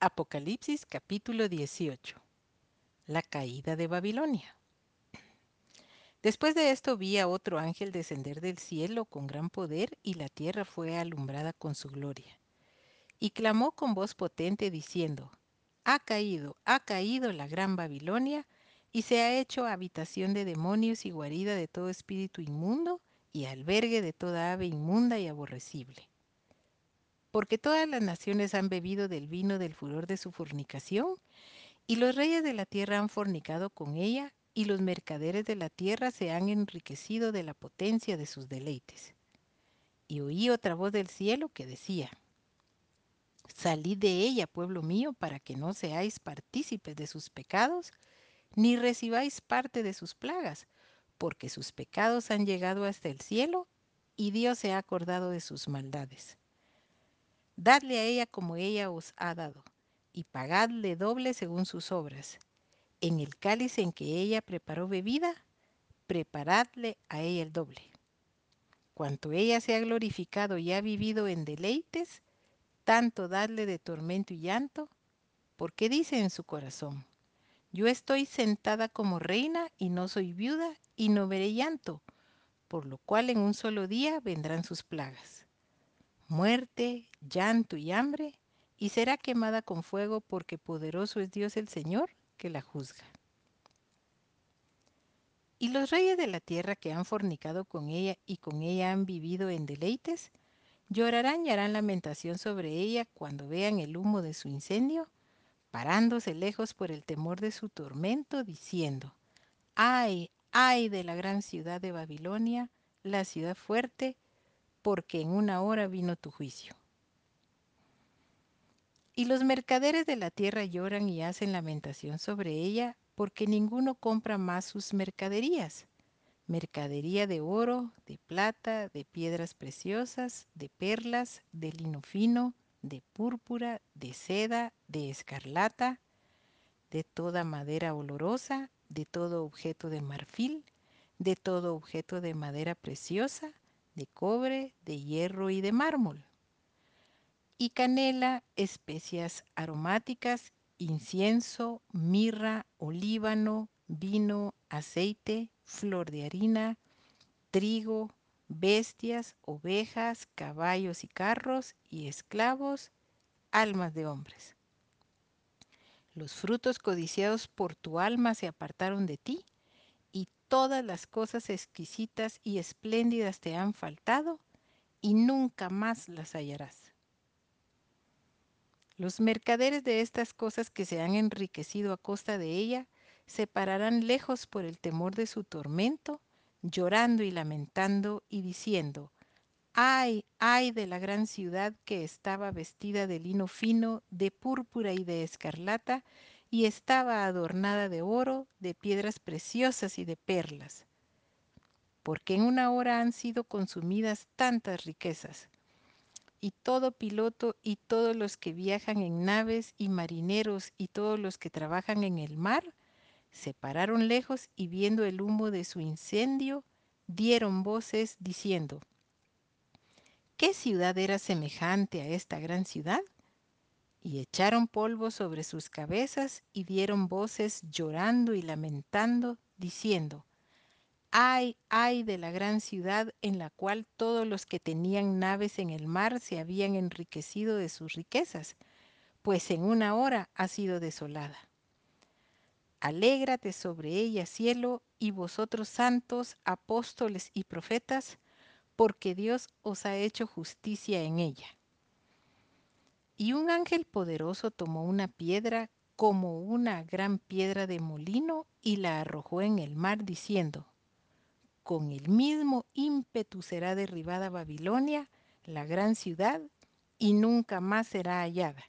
Apocalipsis capítulo 18. La caída de Babilonia. Después de esto vi a otro ángel descender del cielo con gran poder y la tierra fue alumbrada con su gloria. Y clamó con voz potente diciendo, Ha caído, ha caído la gran Babilonia y se ha hecho habitación de demonios y guarida de todo espíritu inmundo y albergue de toda ave inmunda y aborrecible porque todas las naciones han bebido del vino del furor de su fornicación, y los reyes de la tierra han fornicado con ella, y los mercaderes de la tierra se han enriquecido de la potencia de sus deleites. Y oí otra voz del cielo que decía, Salid de ella, pueblo mío, para que no seáis partícipes de sus pecados, ni recibáis parte de sus plagas, porque sus pecados han llegado hasta el cielo, y Dios se ha acordado de sus maldades. Dadle a ella como ella os ha dado, y pagadle doble según sus obras. En el cáliz en que ella preparó bebida, preparadle a ella el doble. Cuanto ella se ha glorificado y ha vivido en deleites, tanto dadle de tormento y llanto, porque dice en su corazón, yo estoy sentada como reina y no soy viuda y no veré llanto, por lo cual en un solo día vendrán sus plagas muerte, llanto y hambre, y será quemada con fuego porque poderoso es Dios el Señor que la juzga. Y los reyes de la tierra que han fornicado con ella y con ella han vivido en deleites, llorarán y harán lamentación sobre ella cuando vean el humo de su incendio, parándose lejos por el temor de su tormento, diciendo, ay, ay de la gran ciudad de Babilonia, la ciudad fuerte, porque en una hora vino tu juicio. Y los mercaderes de la tierra lloran y hacen lamentación sobre ella, porque ninguno compra más sus mercaderías. Mercadería de oro, de plata, de piedras preciosas, de perlas, de lino fino, de púrpura, de seda, de escarlata, de toda madera olorosa, de todo objeto de marfil, de todo objeto de madera preciosa, de cobre, de hierro y de mármol. Y canela, especias aromáticas, incienso, mirra, olíbano, vino, aceite, flor de harina, trigo, bestias, ovejas, caballos y carros, y esclavos, almas de hombres. Los frutos codiciados por tu alma se apartaron de ti, todas las cosas exquisitas y espléndidas te han faltado y nunca más las hallarás. Los mercaderes de estas cosas que se han enriquecido a costa de ella se pararán lejos por el temor de su tormento, llorando y lamentando y diciendo, ay, ay de la gran ciudad que estaba vestida de lino fino, de púrpura y de escarlata, y estaba adornada de oro, de piedras preciosas y de perlas. Porque en una hora han sido consumidas tantas riquezas. Y todo piloto y todos los que viajan en naves y marineros y todos los que trabajan en el mar, se pararon lejos y viendo el humo de su incendio, dieron voces diciendo, ¿qué ciudad era semejante a esta gran ciudad? Y echaron polvo sobre sus cabezas y dieron voces llorando y lamentando, diciendo, Ay, ay de la gran ciudad en la cual todos los que tenían naves en el mar se habían enriquecido de sus riquezas, pues en una hora ha sido desolada. Alégrate sobre ella, cielo, y vosotros santos, apóstoles y profetas, porque Dios os ha hecho justicia en ella. Y un ángel poderoso tomó una piedra como una gran piedra de molino y la arrojó en el mar diciendo, con el mismo ímpetu será derribada Babilonia, la gran ciudad, y nunca más será hallada.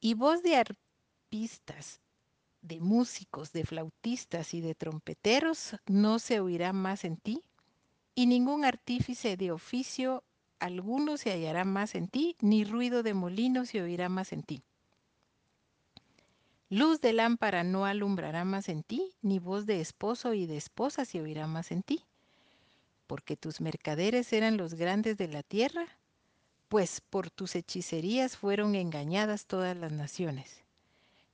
Y voz de arpistas, de músicos, de flautistas y de trompeteros no se oirá más en ti, y ningún artífice de oficio alguno se hallará más en ti, ni ruido de molino se oirá más en ti. Luz de lámpara no alumbrará más en ti, ni voz de esposo y de esposa se oirá más en ti. Porque tus mercaderes eran los grandes de la tierra, pues por tus hechicerías fueron engañadas todas las naciones.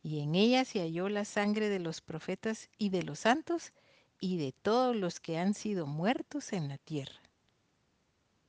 Y en ella se halló la sangre de los profetas y de los santos y de todos los que han sido muertos en la tierra.